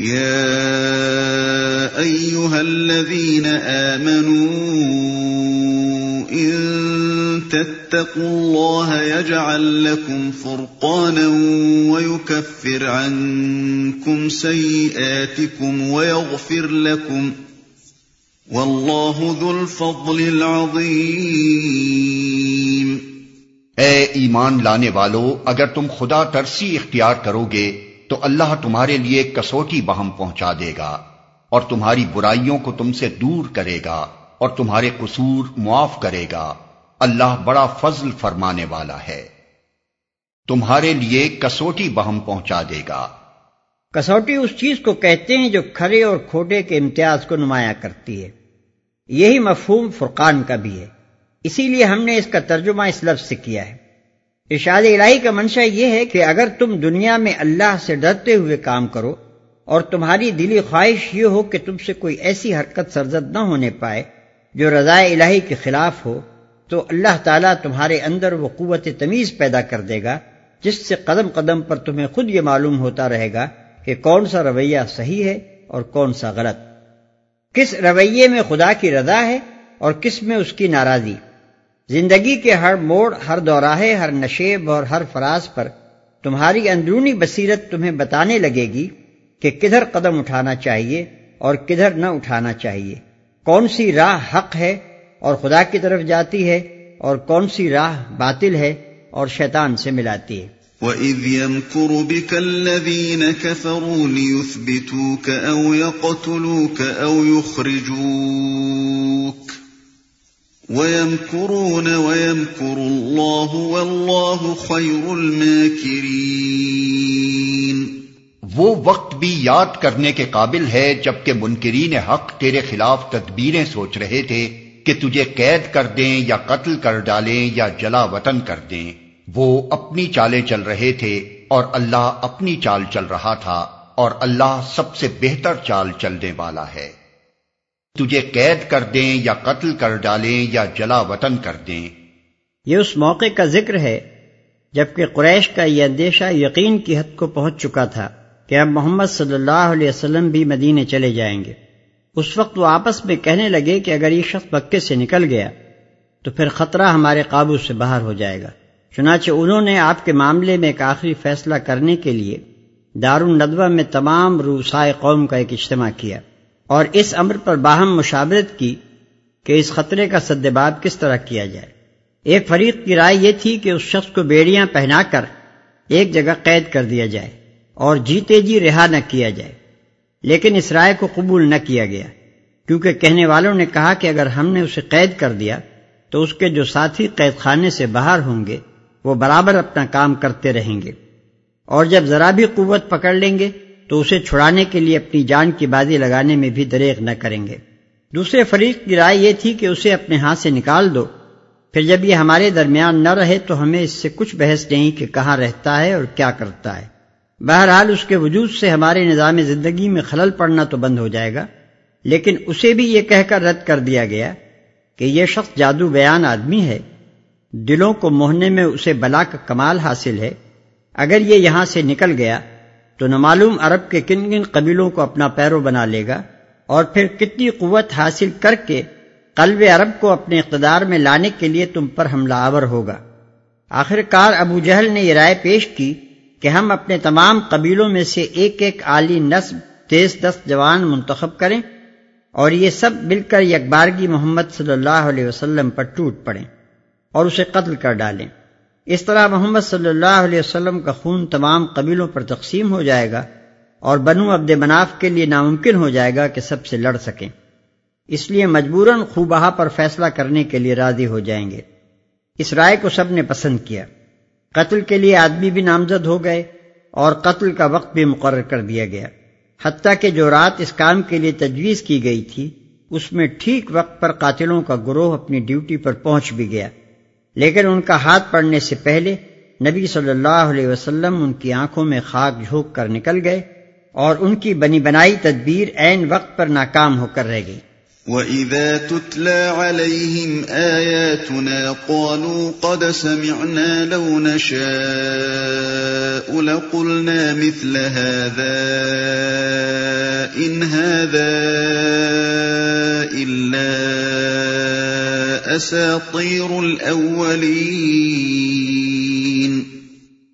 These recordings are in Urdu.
يا أيها الذين آمنوا إن تتقوا الله يجعل لكم فرقانا ويكفر عنكم سيئاتكم ويغفر لكم والله ذو الفضل العظيم اے ایمان لانے والو، اگر تم خدا ترسی اختیار کرو گے تو اللہ تمہارے لیے کسوٹی بہم پہنچا دے گا اور تمہاری برائیوں کو تم سے دور کرے گا اور تمہارے قصور معاف کرے گا۔ اللہ بڑا فضل فرمانے والا ہے۔ تمہارے لیے کسوٹی بہم پہنچا دے گا۔ کسوٹی اس چیز کو کہتے ہیں جو کھڑے اور کھوٹے کے امتیاز کو نمایاں کرتی ہے۔ یہی مفہوم فرقان کا بھی ہے۔ اسی لیے ہم نے اس کا ترجمہ اس لفظ سے کیا ہے۔ ارشاد الہی کا منشا یہ ہے کہ اگر تم دنیا میں اللہ سے ڈرتے ہوئے کام کرو اور تمہاری دلی خواہش یہ ہو کہ تم سے کوئی ایسی حرکت سرزد نہ ہونے پائے جو رضاء الہی کے خلاف ہو، تو اللہ تعالیٰ تمہارے اندر وہ قوت تمیز پیدا کر دے گا، جس سے قدم قدم پر تمہیں خود یہ معلوم ہوتا رہے گا کہ کون سا رویہ صحیح ہے اور کون سا غلط۔ کس رویے میں خدا کی رضا ہے اور کس میں اس کی ناراضی؟ زندگی کے ہر موڑ، ہر دوراہے، ہر نشیب اور ہر فراز پر تمہاری اندرونی بصیرت تمہیں بتانے لگے گی کہ کدھر قدم اٹھانا چاہیے اور کدھر نہ اٹھانا چاہیے۔ کون سی راہ حق ہے اور خدا کی طرف جاتی ہے اور کون سی راہ باطل ہے اور شیطان سے ملاتی ہے۔ وَإِذْ يَمْكُرُ بِكَ الَّذِينَ كَفَرُوا لِيُثْبِتُوكَ أَوْ يَقْتُلُوكَ أَوْ يُخْرِجُوكَ وَيَمْكُرُونَ وَيَمْكُرُ اللَّهُ وَاللَّهُ خَيْرُ الْمَاكِرِينَ وہ وقت بھی یاد کرنے کے قابل ہے جبکہ منکرین حق تیرے خلاف تدبیریں سوچ رہے تھے کہ تجھے قید کر دیں یا قتل کر ڈالیں یا جلا وطن کر دیں۔ وہ اپنی چالیں چل رہے تھے اور اللہ اپنی چال چل رہا تھا اور اللہ سب سے بہتر چال چلنے والا ہے۔ تجھے قید کر دیں یا قتل کر ڈالیں یا جلا وطن کر دیں۔ یہ اس موقع کا ذکر ہے جبکہ قریش کا یہ اندیشہ یقین کی حد کو پہنچ چکا تھا کہ اب محمد صلی اللہ علیہ وسلم بھی مدینے چلے جائیں گے۔ اس وقت وہ آپس میں کہنے لگے کہ اگر یہ شخص مکے سے نکل گیا تو پھر خطرہ ہمارے قابو سے باہر ہو جائے گا۔ چنانچہ انہوں نے آپ کے معاملے میں ایک آخری فیصلہ کرنے کے لیے دار الندوہ میں تمام روسائے قوم کا ایک اجتماع کیا۔ اور اس امر پر باہم مشاورت کی کہ اس خطرے کا سدباب کس طرح کیا جائے۔ ایک فریق کی رائے یہ تھی کہ اس شخص کو بیڑیاں پہنا کر ایک جگہ قید کر دیا جائے اور جیتے جی رہا نہ کیا جائے۔ لیکن اس رائے کو قبول نہ کیا گیا، کیونکہ کہنے والوں نے کہا کہ اگر ہم نے اسے قید کر دیا، تو اس کے جو ساتھی قید خانے سے باہر ہوں گے، وہ برابر اپنا کام کرتے رہیں گے۔ اور جب ذرا بھی قوت پکڑ لیں گے تو اسے چھڑانے کے لیے اپنی جان کی بازی لگانے میں بھی دریغ نہ کریں گے۔ دوسرے فریق کی رائے یہ تھی کہ اسے اپنے ہاتھ سے نکال دو۔ پھر جب یہ ہمارے درمیان نہ رہے تو ہمیں اس سے کچھ بحث نہیں کہ کہاں رہتا ہے اور کیا کرتا ہے۔ بہرحال اس کے وجود سے ہمارے نظام زندگی میں خلل پڑنا تو بند ہو جائے گا۔ لیکن اسے بھی یہ کہہ کر رد کر دیا گیا کہ یہ شخص جادو بیان آدمی ہے۔ دلوں کو موہنے میں اسے بلا کا کمال حاصل ہے۔ اگر یہ یہاں سے نکل گیا تو نمعلوم عرب کے کن کن قبیلوں کو اپنا پیرو بنا لے گا اور پھر کتنی قوت حاصل کر کے قلب عرب کو اپنے اقتدار میں لانے کے لیے تم پر حملہ آور ہوگا۔ آخر کار ابو جہل نے یہ رائے پیش کی کہ ہم اپنے تمام قبیلوں میں سے ایک ایک عالی نصب تیز دست جوان منتخب کریں اور یہ سب مل کر یکبارگی محمد صلی اللہ علیہ وسلم پر ٹوٹ پڑیں اور اسے قتل کر ڈالیں۔ اس طرح محمد صلی اللہ علیہ وسلم کا خون تمام قبیلوں پر تقسیم ہو جائے گا اور بنو عبد مناف کے لیے ناممکن ہو جائے گا کہ سب سے لڑ سکیں۔ اس لیے مجبوراً خوبہ پر فیصلہ کرنے کے لیے راضی ہو جائیں گے۔ اس رائے کو سب نے پسند کیا۔ قتل کے لیے آدمی بھی نامزد ہو گئے اور قتل کا وقت بھی مقرر کر دیا گیا۔ حتیٰ کہ جو رات اس کام کے لیے تجویز کی گئی تھی، اس میں ٹھیک وقت پر قاتلوں کا گروہ اپنی ڈیوٹی پر پہنچ بھی گیا۔ لیکن ان کا ہاتھ پڑنے سے پہلے نبی صلی اللہ علیہ وسلم ان کی آنکھوں میں خاک جھوک کر نکل گئے اور ان کی بنی بنائی تدبیر عین وقت پر ناکام ہو کر رہ گئی۔ وَإِذَا تُتْلَى عَلَيْهِمْ آيَاتُنَا قَالُوا قَدْ سَمِعْنَا لَوْ نَشَاءُ لَقُلْنَا مِثْلَ هَذَا إن هذا إلا اساطیر الاولین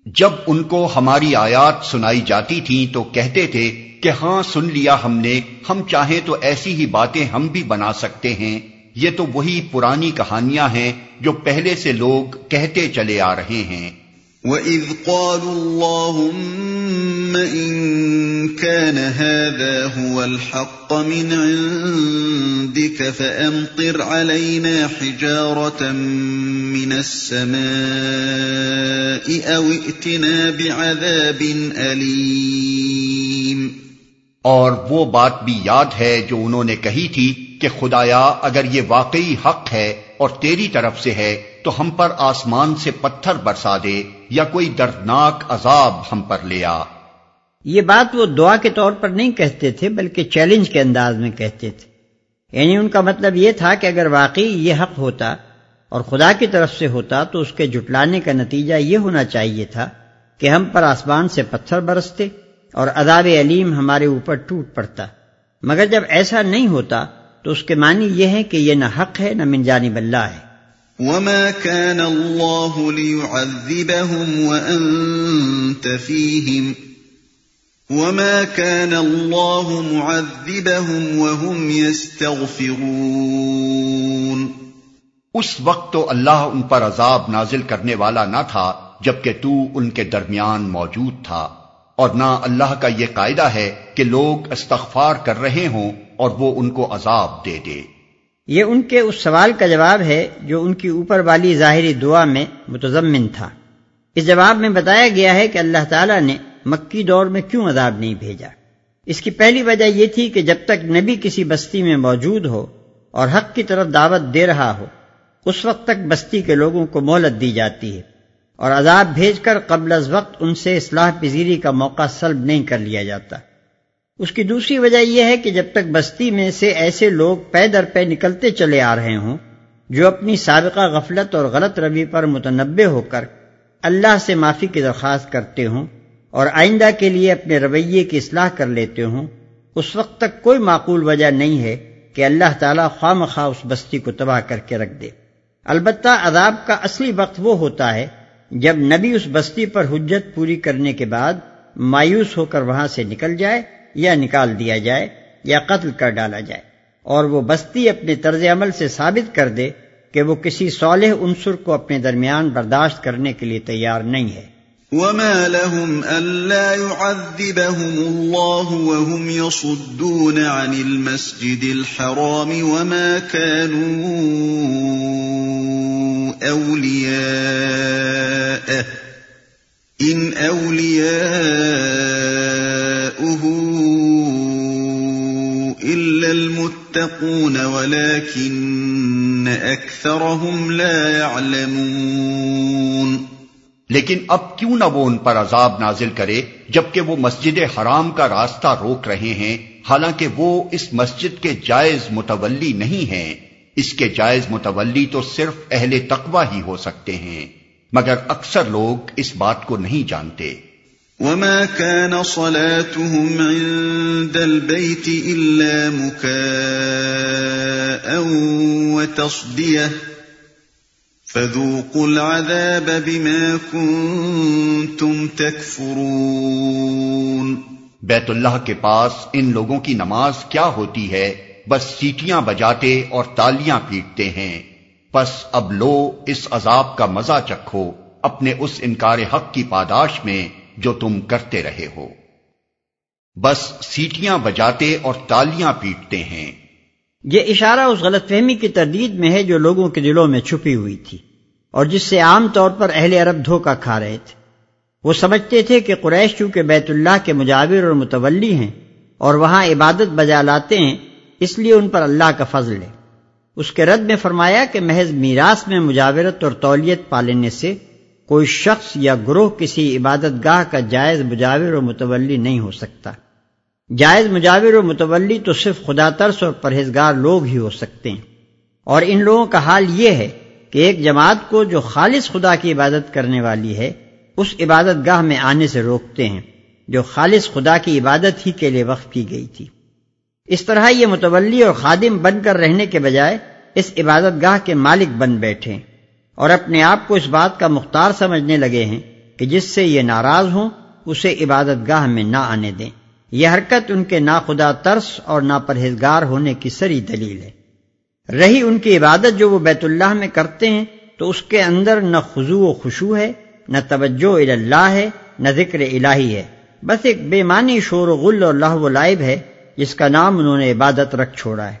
جب ان کو ہماری آیات سنائی جاتی تھیں تو کہتے تھے کہ ہاں سن لیا ہم نے، ہم چاہیں تو ایسی ہی باتیں ہم بھی بنا سکتے ہیں۔ یہ تو وہی پرانی کہانیاں ہیں جو پہلے سے لوگ کہتے چلے آ رہے ہیں۔ وَإِذْ قَالُوا اللَّهُمَّ إِن كَانَ هَذَا هُوَ الْحَقَّ مِنْ عِندِكَ فَأَمْطِرْ عَلَيْنَا حِجَارَةً مِنَ السَّمَاءِ أَوْ ائْتِنَا بِعَذَابٍ أَلِيمٍ اور وہ بات بھی یاد ہے جو انہوں نے کہی تھی کہ خدایا، اگر یہ واقعی حق ہے اور تیری طرف سے ہے تو ہم پر آسمان سے پتھر برسا دے یا کوئی دردناک عذاب ہم پر لیا یہ بات وہ دعا کے طور پر نہیں کہتے تھے، بلکہ چیلنج کے انداز میں کہتے تھے۔ یعنی ان کا مطلب یہ تھا کہ اگر واقعی یہ حق ہوتا اور خدا کی طرف سے ہوتا تو اس کے جٹلانے کا نتیجہ یہ ہونا چاہیے تھا کہ ہم پر آسمان سے پتھر برستے اور عذاب علیم ہمارے اوپر ٹوٹ پڑتا۔ مگر جب ایسا نہیں ہوتا تو اس کے معنی یہ ہے کہ یہ نہ حق ہے نہ من جانب اللہ ہے۔ وما كان الله ليعذبهم وأنت فيهم وما كان الله معذبهم وهم يستغفرون اس وقت تو اللہ ان پر عذاب نازل کرنے والا نہ تھا، جبکہ تو ان کے درمیان موجود تھا۔ اور نہ اللہ کا یہ قاعدہ ہے کہ لوگ استغفار کر رہے ہوں اور وہ ان کو عذاب دے دے۔ یہ ان کے اس سوال کا جواب ہے جو ان کی اوپر والی ظاہری دعا میں متضمن تھا۔ اس جواب میں بتایا گیا ہے کہ اللہ تعالیٰ نے مکی دور میں کیوں عذاب نہیں بھیجا۔ اس کی پہلی وجہ یہ تھی کہ جب تک نبی کسی بستی میں موجود ہو اور حق کی طرف دعوت دے رہا ہو، اس وقت تک بستی کے لوگوں کو مہلت دی جاتی ہے اور عذاب بھیج کر قبل از وقت ان سے اصلاح پذیری کا موقع سلب نہیں کر لیا جاتا۔ اس کی دوسری وجہ یہ ہے کہ جب تک بستی میں سے ایسے لوگ پے در پے نکلتے چلے آ رہے ہوں، جو اپنی سابقہ غفلت اور غلط روی پر متنبع ہو کر اللہ سے معافی کی درخواست کرتے ہوں اور آئندہ کے لیے اپنے رویے کی اصلاح کر لیتے ہوں، اس وقت تک کوئی معقول وجہ نہیں ہے کہ اللہ تعالیٰ خواہ مخواہ اس بستی کو تباہ کر کے رکھ دے۔ البتہ عذاب کا اصلی وقت وہ ہوتا ہے جب نبی اس بستی پر حجت پوری کرنے کے بعد مایوس ہو کر وہاں سے نکل جائے یا نکال دیا جائے یا قتل کر ڈالا جائے اور وہ بستی اپنے طرز عمل سے ثابت کر دے کہ وہ کسی صالح عنصر کو اپنے درمیان برداشت کرنے کے لیے تیار نہیں ہے۔ وما لهم ألا يعذبهم الله وهم يصدون عن المسجد الحرام وما كانوا أولياءه إن أولياؤه المتقون ولكن أكثرهم لا يعلمون لیکن اب کیوں نہ وہ ان پر عذاب نازل کرے جبکہ وہ مسجد حرام کا راستہ روک رہے ہیں؟ حالانکہ وہ اس مسجد کے جائز متولی نہیں ہیں۔ اس کے جائز متولی تو صرف اہل تقوی ہی ہو سکتے ہیں۔ مگر اکثر لوگ اس بات کو نہیں جانتے۔ وما كان صلاتهم عند البيت إلا مكاء وتصديه فذوقوا العذاب بما كنتم تكفرون بیت اللہ کے پاس ان لوگوں کی نماز کیا ہوتی ہے؟ بس سیٹیاں بجاتے اور تالیاں پیٹتے ہیں۔ بس اب لو اس عذاب کا مزہ چکھو۔ اپنے اس انکار حق کی پاداش میں جو تم کرتے رہے ہو۔ بس سیٹیاں بجاتے اور تالیاں پیٹتے ہیں۔ یہ اشارہ اس غلط فہمی کی تردید میں ہے جو لوگوں کے دلوں میں چھپی ہوئی تھی اور جس سے عام طور پر اہل عرب دھوکہ کھا رہے تھے۔ وہ سمجھتے تھے کہ قریش چونکہ بیت اللہ کے مجاور اور متولی ہیں اور وہاں عبادت بجا لاتے ہیں، اس لیے ان پر اللہ کا فضل ہے۔ اس کے رد میں فرمایا کہ محض میراث میں مجاورت اور تولیت پالنے سے کوئی شخص یا گروہ کسی عبادت گاہ کا جائز مجاور و متولی نہیں ہو سکتا۔ جائز مجاور و متولی تو صرف خدا ترس اور پرہیزگار لوگ ہی ہو سکتے ہیں۔ اور ان لوگوں کا حال یہ ہے کہ ایک جماعت کو جو خالص خدا کی عبادت کرنے والی ہے، اس عبادت گاہ میں آنے سے روکتے ہیں، جو خالص خدا کی عبادت ہی کے لیے وقف کی گئی تھی۔ اس طرح یہ متولی اور خادم بن کر رہنے کے بجائے اس عبادت گاہ کے مالک بن بیٹھے۔ اور اپنے آپ کو اس بات کا مختار سمجھنے لگے ہیں کہ جس سے یہ ناراض ہوں، اسے عبادت گاہ میں نہ آنے دیں۔ یہ حرکت ان کے ناخدا ترس اور ناپرہیزگار ہونے کی سری دلیل ہے۔ رہی ان کی عبادت جو وہ بیت اللہ میں کرتے ہیں، تو اس کے اندر نہ خضو و خوشو ہے، نہ توجہ اللہ ہے، نہ ذکر الہی ہے۔ بس ایک بے معنی شور و غل اور لاہ و لائب ہے، جس کا نام انہوں نے عبادت رکھ چھوڑا ہے۔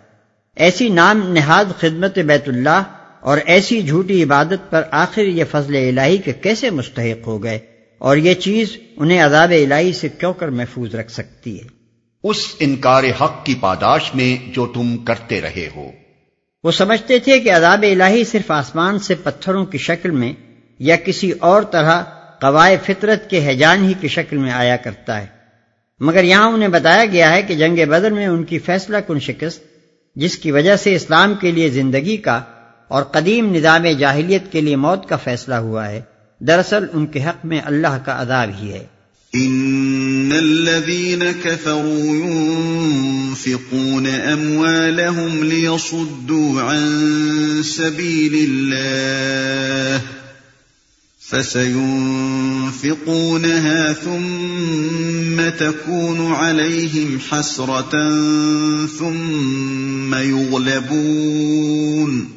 ایسی نام نہاد خدمت بیت اللہ اور ایسی جھوٹی عبادت پر آخر یہ فضل الہی کے کیسے مستحق ہو گئے؟ اور یہ چیز انہیں عذاب الہی سے کیوں کر محفوظ رکھ سکتی ہے؟ اس انکار حق کی پاداش میں جو تم کرتے رہے ہو۔ وہ سمجھتے تھے کہ عذاب الہی صرف آسمان سے پتھروں کی شکل میں یا کسی اور طرح قوائے فطرت کے حیجان ہی کی شکل میں آیا کرتا ہے۔ مگر یہاں انہیں بتایا گیا ہے کہ جنگ بدر میں ان کی فیصلہ کن شکست جس کی وجہ سے اسلام کے لیے زندگی کا اور قدیم نظام جاہلیت کے لیے موت کا فیصلہ ہوا ہے۔ دراصل ان کے حق میں اللہ کا عذاب ہی ہے۔ ان الذين كفروا ينفقون اموالهم ليصدوا عن سبيل الله فسينفقونها ثم تكون عليهم حسرة ثم يغلبون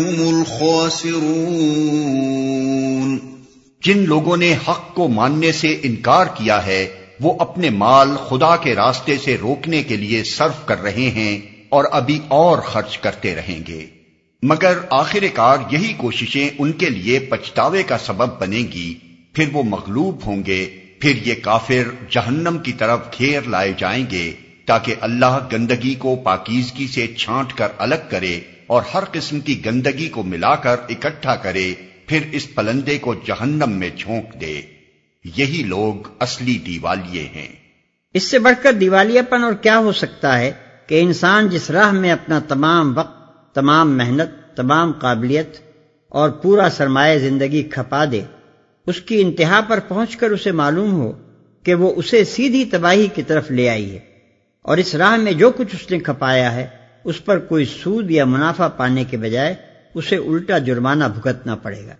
هم الخاسرون۔ جن لوگوں نے حق کو ماننے سے انکار کیا ہے، وہ اپنے مال خدا کے راستے سے روکنے کے لیے صرف کر رہے ہیں اور ابھی اور خرچ کرتے رہیں گے۔ مگر آخر کار یہی کوششیں ان کے لیے پچھتاوے کا سبب بنے گی۔ پھر وہ مغلوب ہوں گے، پھر یہ کافر جہنم کی طرف گھیر لائے جائیں گے۔ تاکہ اللہ گندگی کو پاکیزگی سے چھانٹ کر الگ کرے اور ہر قسم کی گندگی کو ملا کر اکٹھا کرے، پھر اس پلندے کو جہنم میں جھونک دے۔ یہی لوگ اصلی دیوالیے ہیں۔ اس سے بڑھ کر دیوالیہ پن اور کیا ہو سکتا ہے کہ انسان جس راہ میں اپنا تمام وقت، تمام محنت، تمام قابلیت اور پورا سرمایہ زندگی کھپا دے، اس کی انتہا پر پہنچ کر اسے معلوم ہو کہ وہ اسے سیدھی تباہی کی طرف لے آئی ہے۔ اور اس راہ میں جو کچھ اس نے کھپایا ہے، اس پر کوئی سود یا منافع پانے کے بجائے اسے الٹا جرمانہ بھگتنا پڑے گا۔